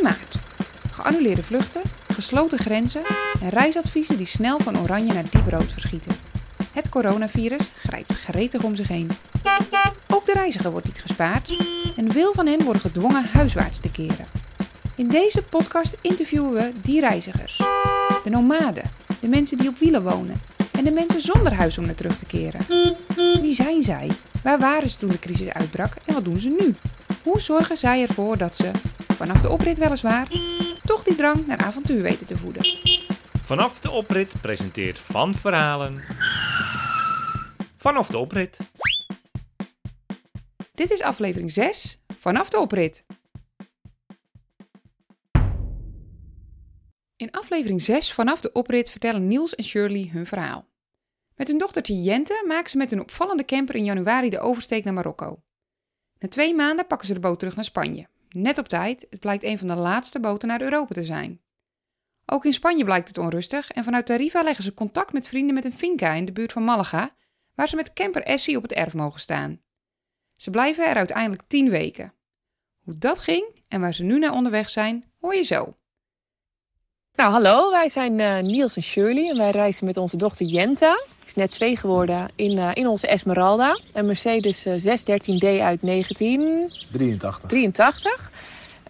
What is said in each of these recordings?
2 maart. Geannuleerde vluchten, gesloten grenzen en reisadviezen die snel van oranje naar diep rood verschieten. Het coronavirus grijpt gretig om zich heen. Ook de reiziger wordt niet gespaard en veel van hen worden gedwongen huiswaarts te keren. In deze podcast interviewen we die reizigers. De nomaden, de mensen die op wielen wonen en de mensen zonder huis om naar terug te keren. Wie zijn zij? Waar waren ze toen de crisis uitbrak en wat doen ze nu? Hoe zorgen zij ervoor dat ze, vanaf de oprit weliswaar, toch die drang naar avontuur weten te voeden? Vanaf de oprit presenteert Van Verhalen. Vanaf de oprit. Dit is aflevering 6 vanaf de oprit. In aflevering 6 vanaf de oprit vertellen Niels en Shirley hun verhaal. Met hun dochtertje Jente maken ze met een opvallende camper in januari de oversteek naar Marokko. Na twee maanden pakken ze de boot terug naar Spanje. Net op tijd, het blijkt een van de laatste boten naar Europa te zijn. Ook in Spanje blijkt het onrustig en vanuit Tarifa leggen ze contact met vrienden met een finca in de buurt van Malaga, waar ze met camper Essie op het erf mogen staan. Ze blijven er uiteindelijk tien weken. Hoe dat ging en waar ze nu naar onderweg zijn, hoor je zo. Nou, hallo, wij zijn eh, Niels en Shirley en wij reizen met onze dochter Jenta. Is net twee geworden in, eh, in onze Esmeralda. Een Mercedes eh, 613D uit 1983. 83.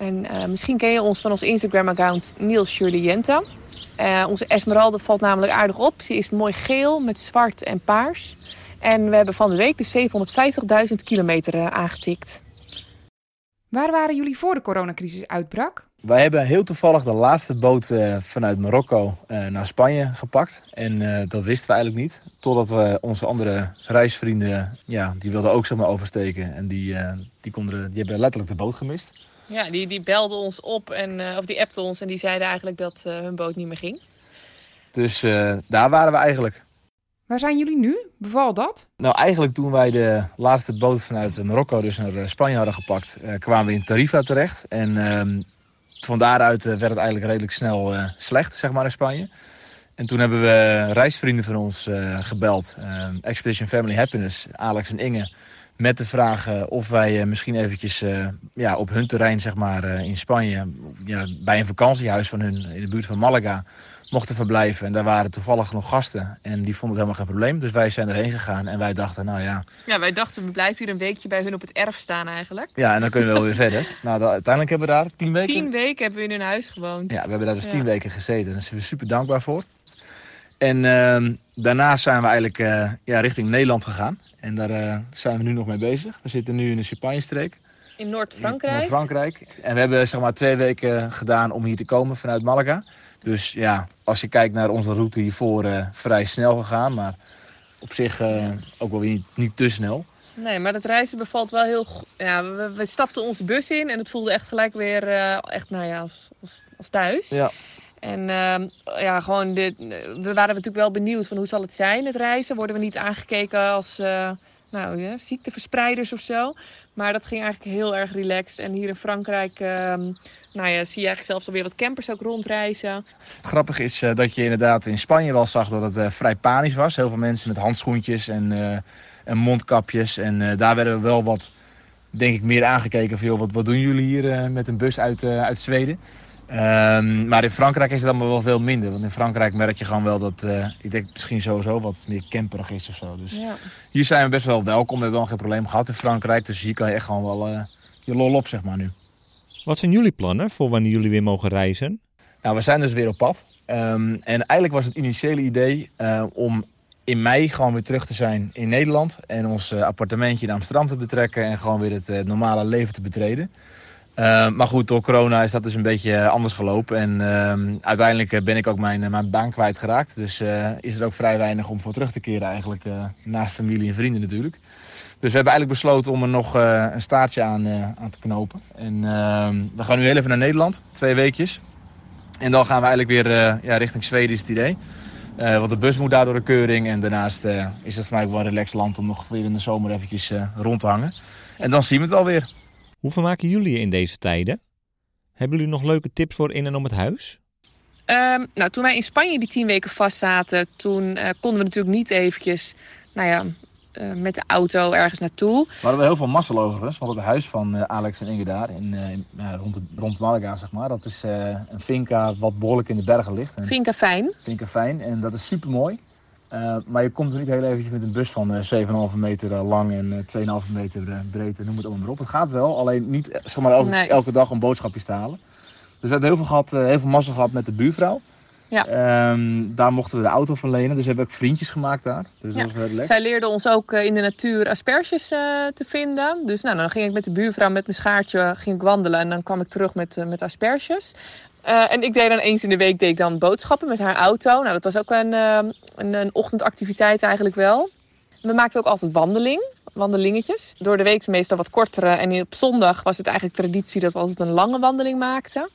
En eh, misschien ken je ons van ons Instagram-account Niels Shirley Jenta. Eh, onze Esmeralda valt namelijk aardig op. Ze is mooi geel met zwart en paars. En we hebben van de week dus 750.000 kilometer eh, aangetikt. Waar waren jullie voor de coronacrisis uitbrak? Wij hebben heel toevallig de laatste boot eh, vanuit Marokko eh, naar Spanje gepakt. En eh, dat wisten we eigenlijk niet. Totdat we onze andere reisvrienden, ja, die wilden ook zomaar oversteken. En die, eh, die, konden, die hebben letterlijk de boot gemist. Ja, die, die belden ons op, en, eh, of die appten ons en die zeiden eigenlijk dat eh, hun boot niet meer ging. Dus eh, daar waren we eigenlijk. Waar zijn jullie nu? Beval dat? Nou, eigenlijk toen wij de laatste boot vanuit Marokko dus naar Spanje hadden gepakt, eh, kwamen we in Tarifa terecht. En ehm, van daaruit eh, werd het eigenlijk redelijk snel eh, slecht, zeg maar, in Spanje. En toen hebben we reisvrienden van ons eh, gebeld, Expedition Family Happiness, Alex en Inge, met de vraag eh, of wij eh, misschien eventjes eh, ja, op hun terrein, zeg maar, in Spanje, ja, bij een vakantiehuis van hun in de buurt van Malaga, mochten verblijven. En daar waren toevallig nog gasten en die vonden het helemaal geen probleem. Dus wij zijn erheen gegaan en wij dachten, nou ja, Ja, wij dachten we blijven hier een weekje bij hun op het erf staan eigenlijk. ja en dan kunnen we wel weer verder. Nou, uiteindelijk hebben we daar tien weken... Tien weken hebben we in hun huis gewoond. Ja, we hebben daar dus Ja. tien weken gezeten. Daar zijn we super dankbaar voor. En ehm, daarna zijn we eigenlijk eh, ja, richting Nederland gegaan. En daar eh, zijn we nu nog mee bezig. We zitten nu in de Champagne-streek. In in Noord-Frankrijk. Noord-Frankrijk. En we hebben zeg maar twee weken gedaan om hier te komen vanuit Malaga. Dus ja, als je kijkt naar onze route hiervoor, eh, vrij snel gegaan. Maar op zich ook wel weer niet, niet te snel. Nee, maar het reizen bevalt wel heel goed. Ja, we, we stapten onze bus in en het voelde echt gelijk weer echt, nou ja, als, als, als thuis. Ja. En ehm, ja, gewoon, we waren natuurlijk wel benieuwd van hoe zal het zijn, het reizen. Worden we niet aangekeken als eh, nou, ja, ziekteverspreiders of zo. Maar dat ging eigenlijk heel erg relaxed. En hier in Frankrijk ehm, nou ja, zie je eigenlijk zelfs alweer wat campers ook rondreizen. Het grappige is eh, dat je inderdaad in Spanje wel zag dat het eh, vrij panisch was. Heel veel mensen met handschoentjes en, en mondkapjes. En daar werden we wel wat, denk ik, meer aangekeken van... Wat, wat doen jullie hier met een bus uit, uit Zweden? Ehm, maar in Frankrijk is het allemaal wel veel minder. Want in Frankrijk merk je gewoon wel dat, eh, ik denk misschien sowieso wat meer camperig is of zo. Dus Ja. hier zijn we best wel welkom. We hebben wel geen probleem gehad in Frankrijk. Dus hier kan je echt gewoon wel eh, je lol op, zeg maar nu. Wat zijn jullie plannen voor wanneer jullie weer mogen reizen? Nou, we zijn dus weer op pad. Ehm, en eigenlijk was het initiële idee eh, om in mei gewoon weer terug te zijn in Nederland. En ons appartementje in Amsterdam te betrekken en gewoon weer het normale leven te betreden. Ehm, maar goed, door corona is dat dus een beetje eh, anders gelopen. En ehm, uiteindelijk eh, ben ik ook mijn, eh, mijn baan kwijtgeraakt. Dus eh, is er ook vrij weinig om voor terug te keren eigenlijk. eh, naast familie en vrienden natuurlijk. Dus we hebben eigenlijk besloten om er nog eh, een staartje aan, eh, aan te knopen. En ehm, we gaan nu heel even naar Nederland. Twee weekjes. En dan gaan we eigenlijk weer eh, ja, richting Zweden is het idee. Eh, want de bus moet daar door de keuring. En daarnaast eh, is het voor mij wel een relaxed land om nog weer in de zomer eventjes eh, rond te hangen. En dan zien we het wel weer. Hoe vermaken jullie je in deze tijden? Hebben jullie nog leuke tips voor in en om het huis? Ehm, nou, toen wij in Spanje die tien weken vast zaten, toen eh, konden we natuurlijk niet eventjes, nou ja, eh, met de auto ergens naartoe. We hadden wel heel veel mazzel overigens, want het huis van eh, Alex en Inge daar, in, eh, rond, de, rond Malaga zeg maar, dat is eh, een finca wat behoorlijk in de bergen ligt. Een Finca fijn. finca fijn en dat is super mooi. Maar je komt er niet heel eventjes met een bus van eh 7,5 meter eh, lang en eh 2,5 meter eh, breed en noem het allemaal maar op. Het gaat wel, alleen niet eh, zeg maar, elke, Nee. elke dag een boodschapje te halen. Dus we hebben heel veel, gehad, eh, heel veel mazzel gehad met de buurvrouw. Ja. Ehm, daar mochten we de auto van lenen, dus we hebben ook vriendjes gemaakt daar. Dus Ja. dat was heel lekker. Zij leerde ons ook eh, in de natuur asperges eh, te vinden. Dus nou, dan ging ik met de buurvrouw met mijn schaartje ging ik wandelen en dan kwam ik terug met, eh, met asperges. Eh, en ik deed dan eens in de week deed ik dan boodschappen met haar auto. Nou, dat was ook een, eh, een, een ochtendactiviteit eigenlijk wel. We maakten ook altijd wandeling, wandelingetjes. Door de week meestal wat kortere. En op zondag was het eigenlijk traditie dat we altijd een lange wandeling maakten.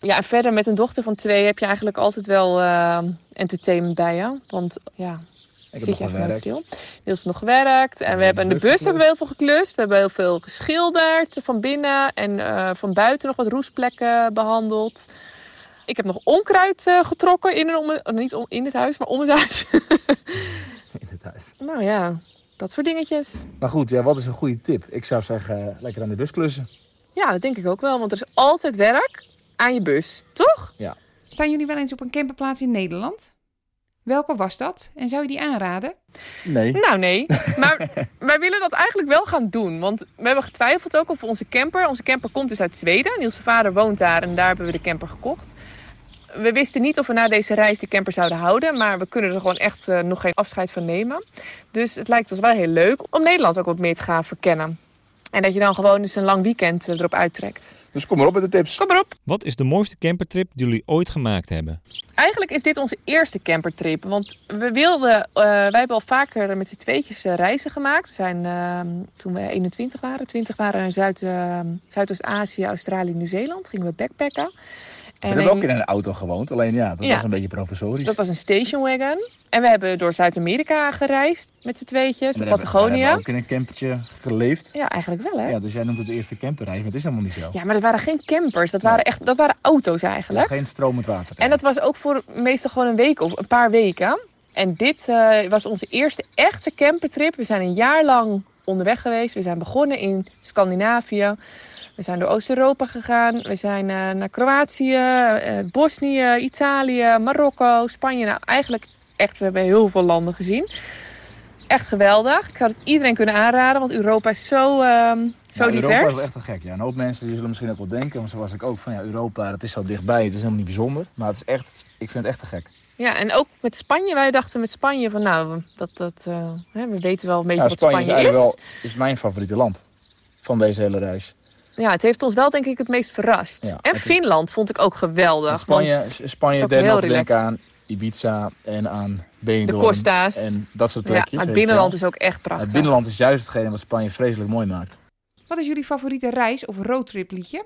Ja, en verder met een dochter van twee heb je eigenlijk altijd wel eh, entertainment bij je. Want ja, Ik heb zit nog je echt stil. Deels nog gewerkt. En we hebben in de bus hebben we heel veel geklust. We hebben heel veel geschilderd van binnen. En eh, van buiten nog wat roestplekken behandeld. Ik heb nog onkruid eh, getrokken in en om het, oh, niet om, in het huis, maar om het huis. In het huis. nou ja, dat soort dingetjes. Maar goed, ja, wat is een goede tip? Ik zou zeggen, eh, lekker aan de bus klussen. Ja, dat denk ik ook wel. Want er is altijd werk aan je bus, toch? Staan jullie wel eens op een camperplaats in Nederland? Welke was dat? En zou je die aanraden? Nee. Nou nee, maar wij willen dat eigenlijk wel gaan doen. Want we hebben getwijfeld ook over onze camper. Onze camper komt dus uit Zweden. Niels' vader woont daar en daar hebben we de camper gekocht. We wisten niet of we na deze reis de camper zouden houden. Maar we kunnen er gewoon echt eh, nog geen afscheid van nemen. Dus het lijkt ons wel heel leuk om Nederland ook wat meer te gaan verkennen. En dat je dan gewoon eens een lang weekend eh, erop uittrekt. Dus kom maar op met de tips. Kom maar op. Wat is de mooiste campertrip die jullie ooit gemaakt hebben? Eigenlijk is dit onze eerste campertrip. Want we wilden, eh, wij hebben al vaker met z'n tweetjes eh, reizen gemaakt. We zijn ehm, toen we 21 waren, 20 waren in Zuid, ehm, Zuidoost-Azië, Australië, Nieuw-Zeeland. Gingen we backpacken. We hebben ook in een auto gewoond, alleen ja, dat Ja. was een beetje professorisch. Dat was een station wagon. En we hebben door Zuid-Amerika gereisd met z'n tweetjes, En de daar hebben- we ook in een campertje geleefd. Ja, eigenlijk wel hè. Ja, dus jij noemt het de eerste camperreis, maar het is helemaal niet zo. Ja, maar dat waren geen campers. Dat waren echt, dat waren auto's eigenlijk. Geen stromend water. En dat was ook voor meestal gewoon een week of een paar weken. En dit eh, was onze eerste echte campertrip. We zijn een jaar lang onderweg geweest. We zijn begonnen in Scandinavië. We zijn door Oost-Europa gegaan. We zijn eh, naar Kroatië, eh, Bosnië, Italië, Marokko, Spanje. Nou, eigenlijk echt, we hebben heel veel landen gezien. Echt geweldig. Ik zou het iedereen kunnen aanraden, want Europa is zo, ehm, zo Nou, Europa divers. is echt te gek. Ja. Een hoop mensen die zullen misschien ook wel denken, want zo was ik ook, van ja, Europa, dat is zo dichtbij, het is helemaal niet bijzonder. Maar het is echt, ik vind het echt te gek. Ja, en ook met Spanje. Wij dachten met Spanje van nou, dat, dat, eh, we weten wel een beetje Ja, wat Spanje, Spanje, is wel is mijn favoriete land van deze hele reis. Ja, het heeft ons wel denk ik het meest verrast. Ja, en is- Finland vond ik ook geweldig. Spanje, want Spanje deed heel aan Ibiza en aan de. Costa's. En dat soort plekjes. maar het binnenland is ook echt Het prachtig. binnenland is juist hetgene wat Spanje vreselijk mooi maakt. Wat is jullie favoriete reis- of roadtrip liedje?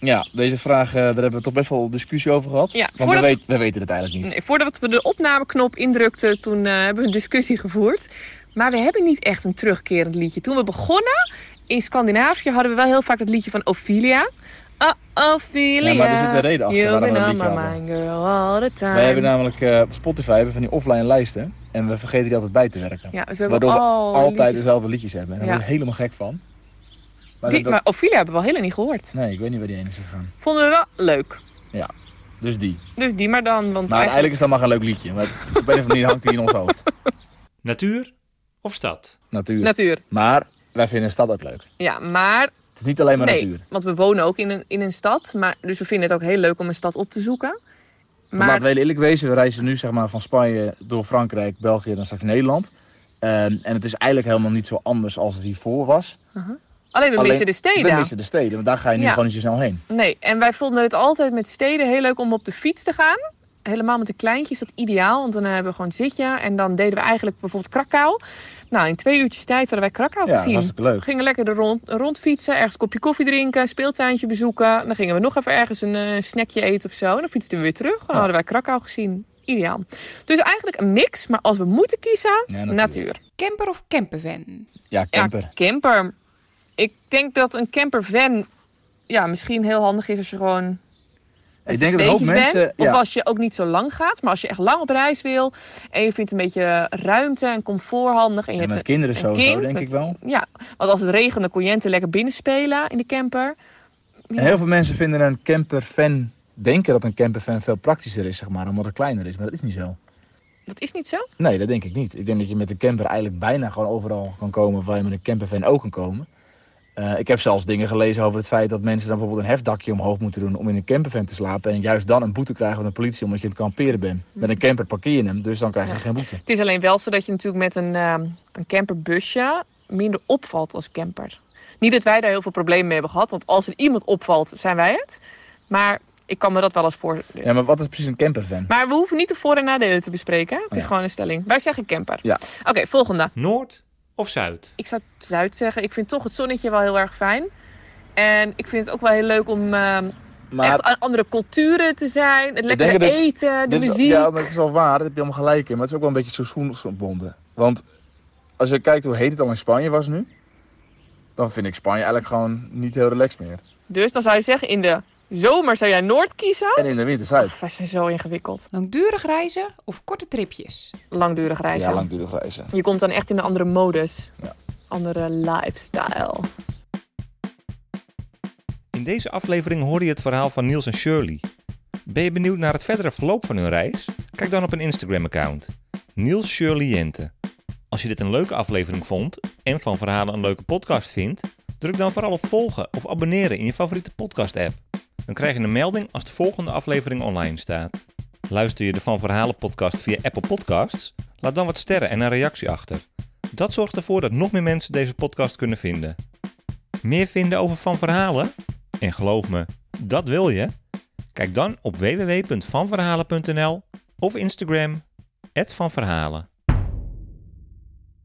Ja, deze vraag, eh, daar hebben we toch best wel discussie over gehad. Ja, Want we, weet- we weten het eigenlijk niet. nee, voordat we de opnameknop indrukten, toen eh, hebben we een discussie gevoerd. Maar we hebben niet echt een terugkerend liedje. Toen we begonnen in Scandinavië hadden we wel heel vaak het liedje van Ophelia. Oh, Ophelia. Ja, maar er zit een reden achter You've waarom we on liedje hadden. girl, all the time. Wij hebben namelijk eh, op Spotify hebben van die offline lijsten. En we vergeten die altijd bij te werken. Ja, hebben Waardoor we al altijd liedjes- dezelfde liedjes hebben. En daar Ja. word ik helemaal gek van. Maar, Die, dat- maar Ophelia hebben we al heel lang niet gehoord. Nee, ik weet niet waar die ene is gegaan. Vonden we wel leuk. Dus die. Dus die maar dan. Want Maar eigenlijk is dat maar een leuk liedje. Maar op een of andere manier hangt die in ons hoofd. Natuur of stad? Natuur. natuur. Maar wij vinden de stad ook leuk. Ja, maar Het is niet alleen maar nee, natuur. want we wonen ook in een, in een stad. Maar, dus we vinden het ook heel leuk om een stad op te zoeken. Maar Maar laten we heel eerlijk wezen. We reizen nu zeg maar, van Spanje door Frankrijk, België en dan straks Nederland. En, en het is eigenlijk helemaal niet zo anders als het hiervoor was. alleen we alleen- missen de steden. We missen de steden, want daar ga je nu Ja. gewoon niet zo snel heen. Nee, en wij vonden het altijd met steden heel leuk om op de fiets te gaan. Helemaal met de kleintjes, dat ideaal. Want dan hebben we gewoon zitje. En dan deden we eigenlijk bijvoorbeeld Krakau. Nou, in twee uurtjes tijd hadden wij Krakau Ja, dat gezien. leuk. We gingen lekker er rond, rondfietsen, ergens een kopje koffie drinken, speeltuintje bezoeken. Dan gingen we nog even ergens een eh, snackje eten of zo. En dan fietsten we weer terug. Dan Ja. hadden wij Krakau gezien. Ideaal. Dus eigenlijk een mix, maar als we moeten kiezen, Ja, natuur. Camper of campervan? Ja, camper. Ja, camper. Ik denk dat een campervan ja, misschien heel handig is als je gewoon Ik denk dat een hoop mensen- bent, of als je ook niet zo lang gaat, maar als je echt lang op reis wil en je vindt een beetje ruimte en comfort handig en je En hebt met kinderen een sowieso, kind denk met- ik wel. een- ja, want als het regent dan kon je enten lekker binnen spelen in de camper. Ja. En heel veel mensen vinden een campervan, denken dat een campervan veel praktischer is, zeg maar, omdat het kleiner is. Maar dat is niet zo. Dat is niet zo. Nee, dat denk ik niet. Ik denk dat je met de camper eigenlijk bijna gewoon overal kan komen waar je met een campervan ook kan komen. Eh, ik heb zelfs dingen gelezen over het feit dat mensen dan bijvoorbeeld een hefdakje omhoog moeten doen om in een campervan te slapen. En juist dan een boete krijgen van de politie omdat je aan het kamperen bent. Met een camper parkeer je hem, dus dan krijg je Ja. geen boete. Het is alleen wel zo dat je natuurlijk met een, ehm, een camperbusje minder opvalt als camper. Niet dat wij daar heel veel problemen mee hebben gehad, want als er iemand opvalt, zijn wij het. Maar ik kan me dat wel eens voor. Ja, maar wat is precies een campervan? Maar we hoeven niet de voor- en nadelen te bespreken. Het is Ja. gewoon een stelling. Wij zeggen camper. Ja. Oké, volgende. Noord of Zuid? Ik zou Zuid zeggen. Ik vind toch het zonnetje wel heel erg fijn. En ik vind het ook wel heel leuk om ehm, Maar echt aan andere culturen te zijn. Het lekkere dat eten, de is- muziek. ja, maar het is wel waar, dat heb je allemaal gelijk in. Maar het is ook wel een beetje seizoensgebonden. Want als je kijkt hoe heet het al in Spanje was nu, dan vind ik Spanje eigenlijk gewoon niet heel relaxed meer. Dus dan zou je zeggen, in de zomer zou jij Noord kiezen. En in de winter Zuid. Ach, wij zijn zo ingewikkeld. Langdurig reizen of korte tripjes? Langdurig reizen. Ja, langdurig reizen. Je komt dan echt in een andere modus. Ja. Andere lifestyle. In deze aflevering hoor je het verhaal van Niels en Shirley. Ben je benieuwd naar het verdere verloop van hun reis? Kijk dan op een Instagram-account. Niels Shirley Jente. Als je dit een leuke aflevering vond en van verhalen een leuke podcast vindt, druk dan vooral op volgen of abonneren in je favoriete podcast-app. Dan krijg je een melding als de volgende aflevering online staat. Luister je de Van Verhalen podcast via Apple Podcasts? Laat dan wat sterren en een reactie achter. Dat zorgt ervoor dat nog meer mensen deze podcast kunnen vinden. Meer vinden over Van Verhalen? En geloof me, dat wil je? Kijk dan op www.vanverhalen.nl of Instagram, @vanverhalen.